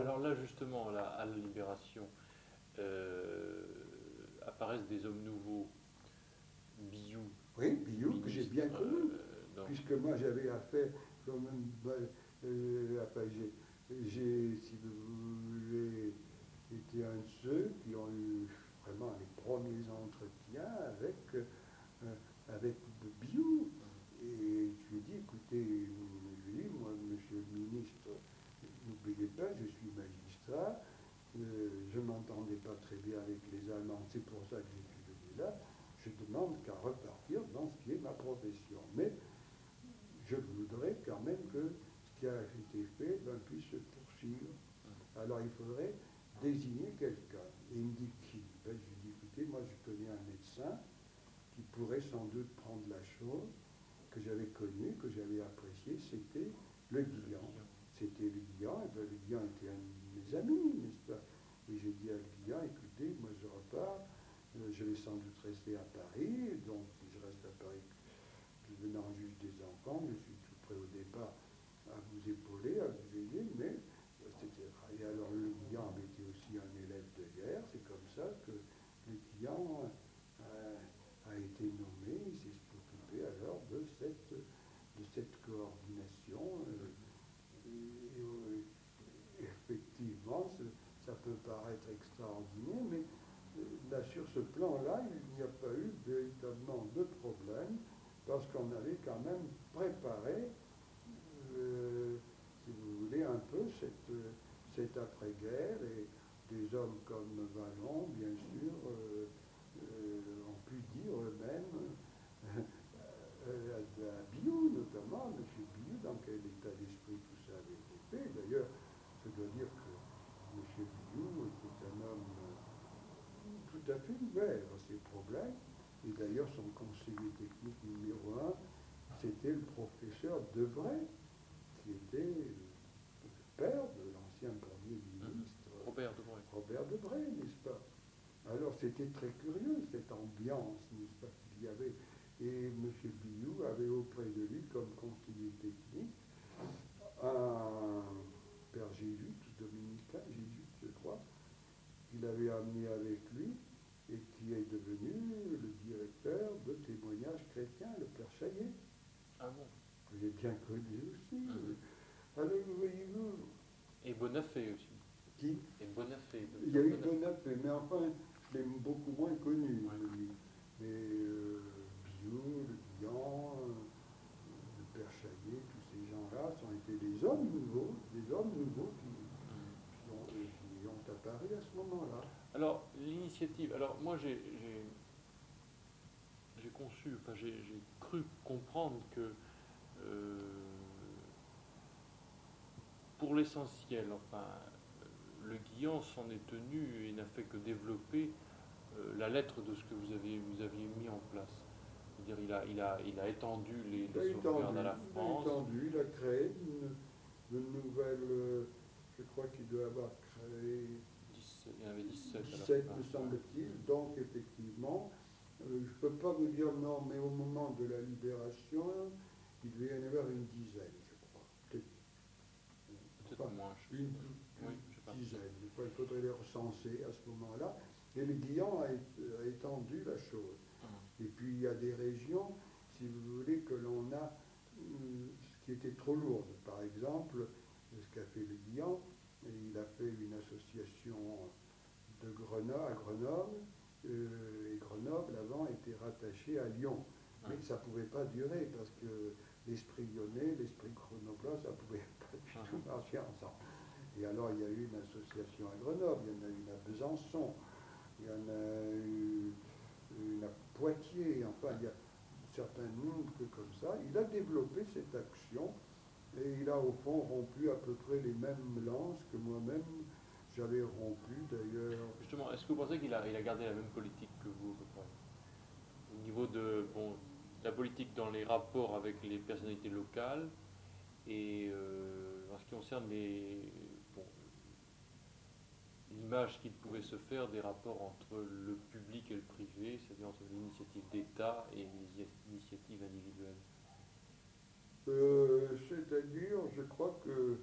Alors là, justement, là, à la Libération, euh, apparaissent des hommes nouveaux, Biou. Oui, Biou, que j'ai bien connu, euh, puisque moi j'avais affaire, quand même, euh, enfin, j'ai, j'ai, si vous voulez, été un de ceux qui ont eu vraiment les premiers entretiens avec, euh, avec Biou. Et je lui ai dit, écoutez, je lui ai dit, moi, monsieur le ministre, n'oubliez pas, je suis magistrat, euh, je m'entendais pas très bien avec les Allemands, c'est pour ça que je suis venu là. Je demande qu'à repartir dans ce qui est ma profession. Mais je voudrais quand même que ce qui a été fait ben, puisse se poursuivre. Alors il faudrait désigner quelqu'un. Et il me dit qui ben, Je lui dis, écoutez, moi je connais un médecin qui pourrait sans doute prendre la que j'avais connu, que j'avais apprécié, c'était le Guillan. C'était le Guillan, et ben, le Guillan était un de mes amis, n'est-ce pas Et j'ai dit à le Guillan, écoutez, moi je repars, euh, je vais sans doute rester à Paris, donc si je reste à Paris, devenant juge des enfants, je suis tout prêt au départ à vous épauler, à vous aider, mais etc. Et alors le Guillan avait été aussi un élève de guerre, c'est comme ça que le Guillan euh, a été nommé, il s'est occupé alors de cette, de cette coordination. euh, et, euh, effectivement, ce- ça peut paraître extraordinaire, mais euh, là, sur ce il n'y a pas eu véritablement de problème, parce qu'on avait quand même préparé, euh, si vous voulez, un peu cette, cette après-guerre, et des hommes comme Vallon, bien sûr, euh, euh, ont pu dire eux-mêmes, à Biou notamment, M. Biou, dans quel état d'esprit tout ça avait été fait. D'ailleurs, je dois dire que M. Biou était un homme euh, tout à fait ouvert à ses problèmes. Et d'ailleurs, son conseiller technique numéro un, c'était le professeur Debray, qui était le père de l'ancien Premier ministre Robert Debray. Robert Debray, n'est-ce pas? Alors c'était très curieux, cette ambiance, n'est-ce pas, qu'il y avait. Et M. Billou avait auprès de lui, comme conseiller technique, un père jésuite, dominicain, jésuite, je crois, qu'il avait amené avec qui est devenu le directeur de témoignages chrétiens, le père Chaillet, Ah bon? Que j'ai bien connu aussi. Mhm. Alors, voyez-vous, Et Bonafé aussi. qui? Et Bonafé. Il y a eu Bonafé. Mais enfin, je l'ai beaucoup moins connu, Ouais. lui. Mais euh, Biot, le Guillan, euh, le Père Chaillet, tous ces gens-là, sont été des hommes nouveaux, des hommes nouveaux qui, qui ont, euh, qui ont apparu à ce moment-là. Alors, l'initiative, alors moi j'ai conçu, enfin j'ai j'ai cru comprendre que euh, pour l'essentiel, enfin, le Guillan s'en est tenu et n'a fait que développer euh, la lettre de ce que vous avez, vous aviez mis en place. C'est-à-dire il a, il, a, il a étendu les, Il a les étendu, sauvegardes à la il a France. étendu, il a créé une, une nouvelle, euh, je crois qu'il doit avoir créé 17, il y en avait 17 à la 17, fin. me semble-t-il. Donc, effectivement, euh, je ne peux pas vous dire non, mais au moment de la libération, il devait y en avoir une dizaine, je crois. Peut-être moins. je- une, Oui, pas. dizaine. Il faudrait les recenser à ce moment-là. Et le Guillan a, étendu la chose. Mhm. Et puis, il y a des régions, si vous voulez, que l'on a, ce qui était trop lourd. Par exemple, ce qu'a fait le Guillan, et il a fait une association de Grenoble, euh, et Grenoble, avant, était rattaché à Lyon. Mais Ouais. ça ne pouvait pas durer, parce que l'esprit lyonnais, l'esprit grenoblois, ça ne pouvait pas du Ah. tout marcher ensemble. Et alors, il y a eu une association à Grenoble, il y en a une à Besançon, il y en a eu une à Poitiers, enfin, il y a un certain nombre que comme ça. Il a développé cette action et il a au fond rompu à peu près les mêmes lances que moi-même j'avais rompu d'ailleurs. Justement, est-ce que vous pensez qu'il a, il a gardé la même politique que vous, à peu près? Au niveau de bon, la politique dans les rapports avec les personnalités locales et euh, en ce qui concerne les, bon, l'image qu'il pouvait se faire des rapports entre le public et le privé, c'est-à-dire entre l'initiative d'État et les initiatives individuelles. Euh, C'est-à-dire, je crois que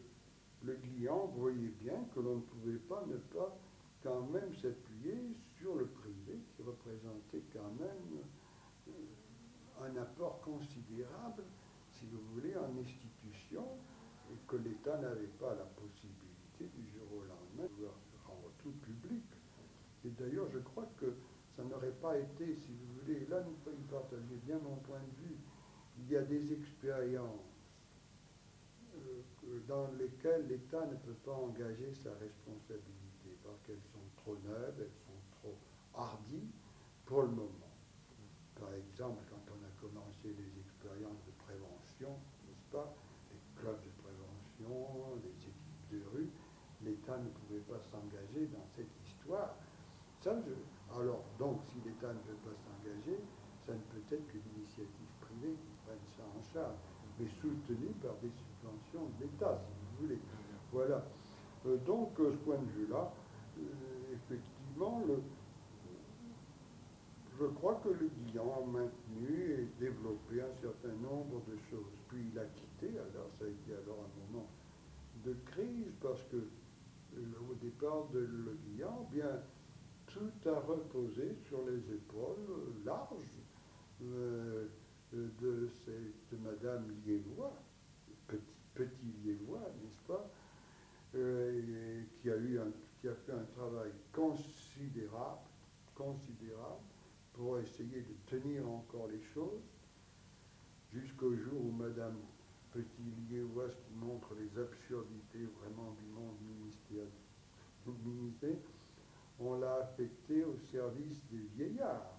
le client voyait bien que l'on ne pouvait pas ne pas quand même s'appuyer sur le privé qui représentait quand même euh, un apport considérable, si vous voulez, en institution et que l'État n'avait pas la possibilité du jour au lendemain de rendre tout public. Et d'ailleurs, je crois que ça n'aurait pas été, si vous voulez, là, vous pouvez partager bien mon point de vue, il y a des expériences dans lesquelles l'État ne peut pas engager sa responsabilité parce qu'elles sont trop neuves, elles sont trop hardies pour le moment. Par exemple, quand on a commencé les expériences de prévention, n'est-ce pas, les clubs de prévention, les équipes de rue, l'État ne pouvait pas s'engager dans cette histoire. Alors, donc, si l'État ne veut pas s'engager, ça ne peut être que l'initiative privée qui prenne ça en charge, mais soutenue par des subventions de l'État, si vous voulez. Voilà. Euh, donc, euh, ce point de vue-là, euh, effectivement, je crois que le Guillaume a maintenu et développé un certain nombre de choses. Puis il a quitté, alors ça a été alors un moment de crise parce que au départ de Le Guillaume, bien tout a reposé sur les épaules larges de, cette Madame Liévois, petit, petit Liévois, n'est-ce pas, euh, qui a fait un travail considérable, considérable pour essayer de tenir encore les choses, jusqu'au jour où Madame Petit-Liévois, qui montre les absurdités vraiment du monde ministère, on l'a affecté au service des vieillards,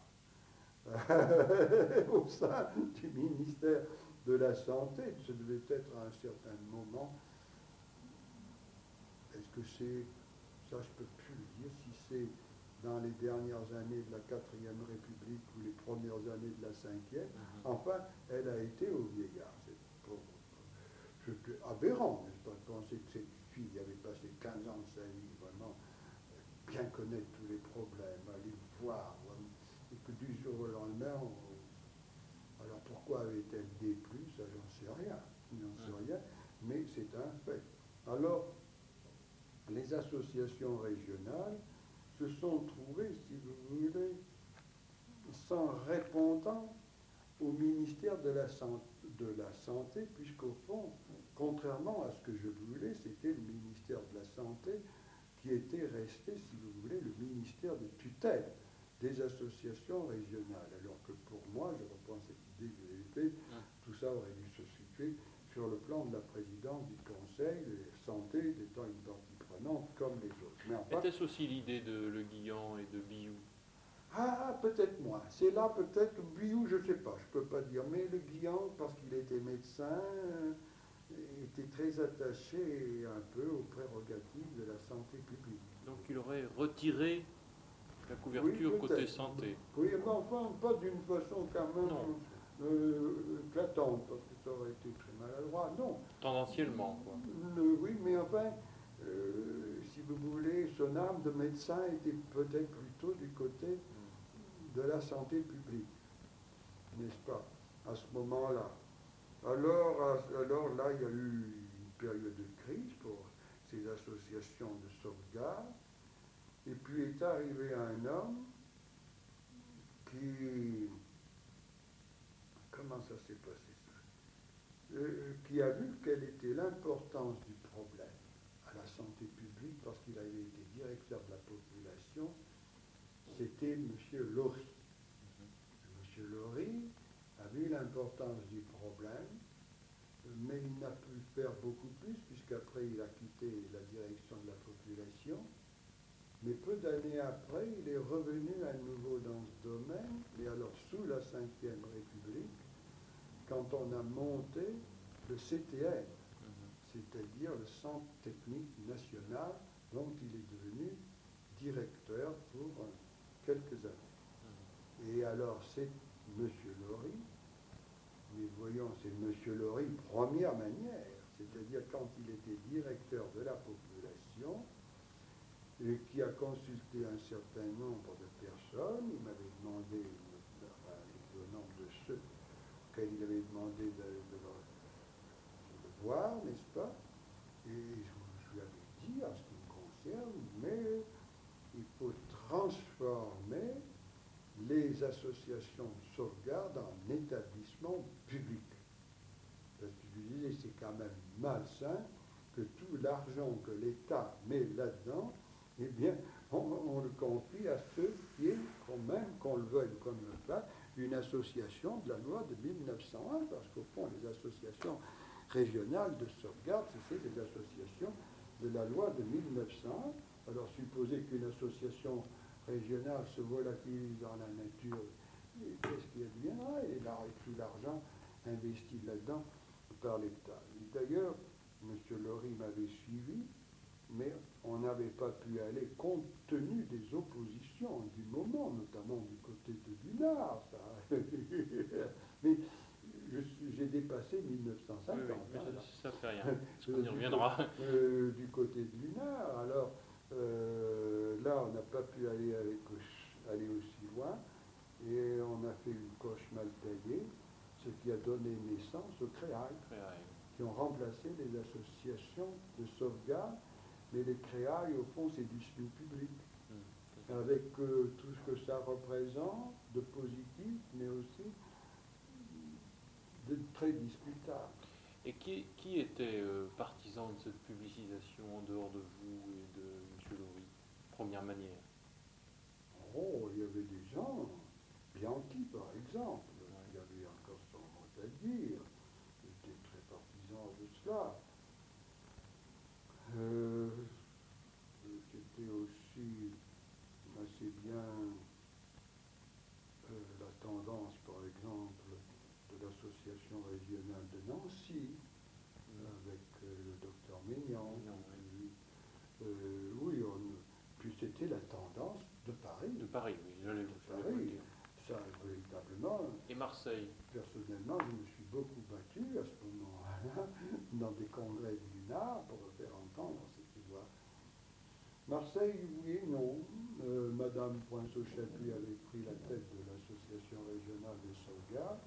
au sein du ministère de la Santé. Ce devait être à un certain moment. Est-ce que c'est, ça je ne peux plus le dire, si c'est dans les dernières années de la quatrième République ou les premières années de la cinquième. Mhm. Enfin, elle a été au vieillard. C'est aberrant, n'est-ce pas, de penser que cette fille avait passé 15 ans de sa vie vraiment bien connaître tous les problèmes, aller voir, et que du jour au lendemain, alors pourquoi avait-elle des Ça, j'en sais rien, j'en sais rien, mais c'est un fait. Alors, les associations régionales, se sont trouvés, si vous voulez, sans répondant au ministère de la, Santé, puisqu'au fond, contrairement à ce que je voulais, c'était le ministère de la Santé qui était resté, si vous voulez, le ministère de tutelle des associations régionales. Alors que pour moi, je reprends cette idée de l'EP, tout ça aurait dû se situer sur le plan de la présidence du Conseil, santé étant une partie comme les autres. Était-ce aussi l'idée de Le Guillan et de Biou? Ah, peut-être moins. C'est là peut-être, Biou, je ne sais pas, je ne peux pas dire. Mais Le Guillan, parce qu'il était médecin, euh, était très attaché un peu aux prérogatives de la santé publique. Donc il aurait retiré la couverture côté santé. Oui, mais enfin, pas d'une façon quand même euh, éclatante, parce que ça aurait été très maladroit. Non. Tendanciellement, quoi. oui, mais enfin, euh, si vous voulez, son âme de médecin était peut-être plutôt du côté de la santé publique, n'est-ce pas, à ce moment-là. Alors, alors là, il y a eu une période de crise pour ces associations de sauvegarde, et puis est arrivé un homme qui... Comment ça s'est passé ça euh, Qui a vu quelle était l'importance du problème santé publique, parce qu'il avait été directeur de la population, c'était M. Laurie. M. Laurie a vu l'importance du problème, mais il n'a pu faire beaucoup plus, puisqu'après il a quitté la direction de la population. Mais peu d'années après, il est revenu à nouveau dans ce domaine, et alors sous la Ve République, quand on a monté le CTN, c'est-à-dire le Centre technique national dont il est devenu directeur pour euh, quelques années. Et alors c'est M. Laurie, mais voyons, c'est M. Laurie première manière, c'est-à-dire quand il était directeur de la population, et qui a consulté un certain nombre de personnes, il m'avait demandé, le nombre de ceux auxquels il avait demandé de, de, voir, n'est-ce pas? Et je, lui avais dit, en ce qui me concerne, mais il faut transformer les associations de sauvegarde en établissements publics. Parce que je lui disais, c'est quand même malsain que tout l'argent que l'État met là-dedans eh bien, on, le confie à ceux qui est, quand même, qu'on le veuille ou qu'on ne le pas, une association de la loi de 1901, parce qu'au fond, les associations régionales de sauvegarde, c'est des associations de la loi de 1901. Alors, supposer qu'une association régionale se volatilise dans la nature, qu'est-ce qui adviendra? Et là, et tout l'argent investi là-dedans par l'État. D'ailleurs, M. Laurie m'avait suivi, mais on n'avait pas pu aller compte tenu des oppositions du moment, notamment du côté de Dunard. mais j'ai dépassé 1950. Oui, hein, ça, fait rien. on y reviendra? Euh, du côté de Lunard. Alors euh, là, on n'a pas pu aller, aller aussi loin. Et on a fait une coche mal taillée, ce qui a donné naissance aux créailles, qui ont remplacé les associations de sauvegarde. Mais les créailles, au fond, c'est du SMI public, mmh, avec euh, tout ce que ça représente de positif, mais aussi de très discutable. Et qui, qui était euh, partisan de cette publicisation en dehors de vous et de M. Laurie Première manière? Oh, il y avait des gens, Bianchi par exemple, il y avait encore son mot à dire, il était très partisan de cela. Euh, C'était aussi assez bien euh, la tendance, par exemple, l'association régionale de Nancy, avec euh, le docteur Mignon. Euh, oui, puis c'était la tendance de Paris. De Paris, oui, j'allais vous Ça, véritablement. Et Marseille Personnellement, je me suis beaucoup battu à ce moment-là dans des congrès du Nord pour faire entendre cette voix. Marseille, oui et non. Euh, Poinceau-Chapuis avait pris la tête de l'association régionale des sauvegardes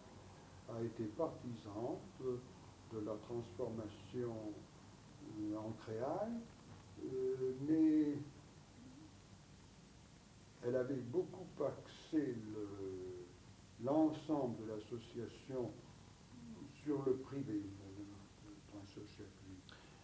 a été partisante de la transformation euh, en créale, euh, mais elle avait beaucoup axé l'ensemble de l'association sur le privé.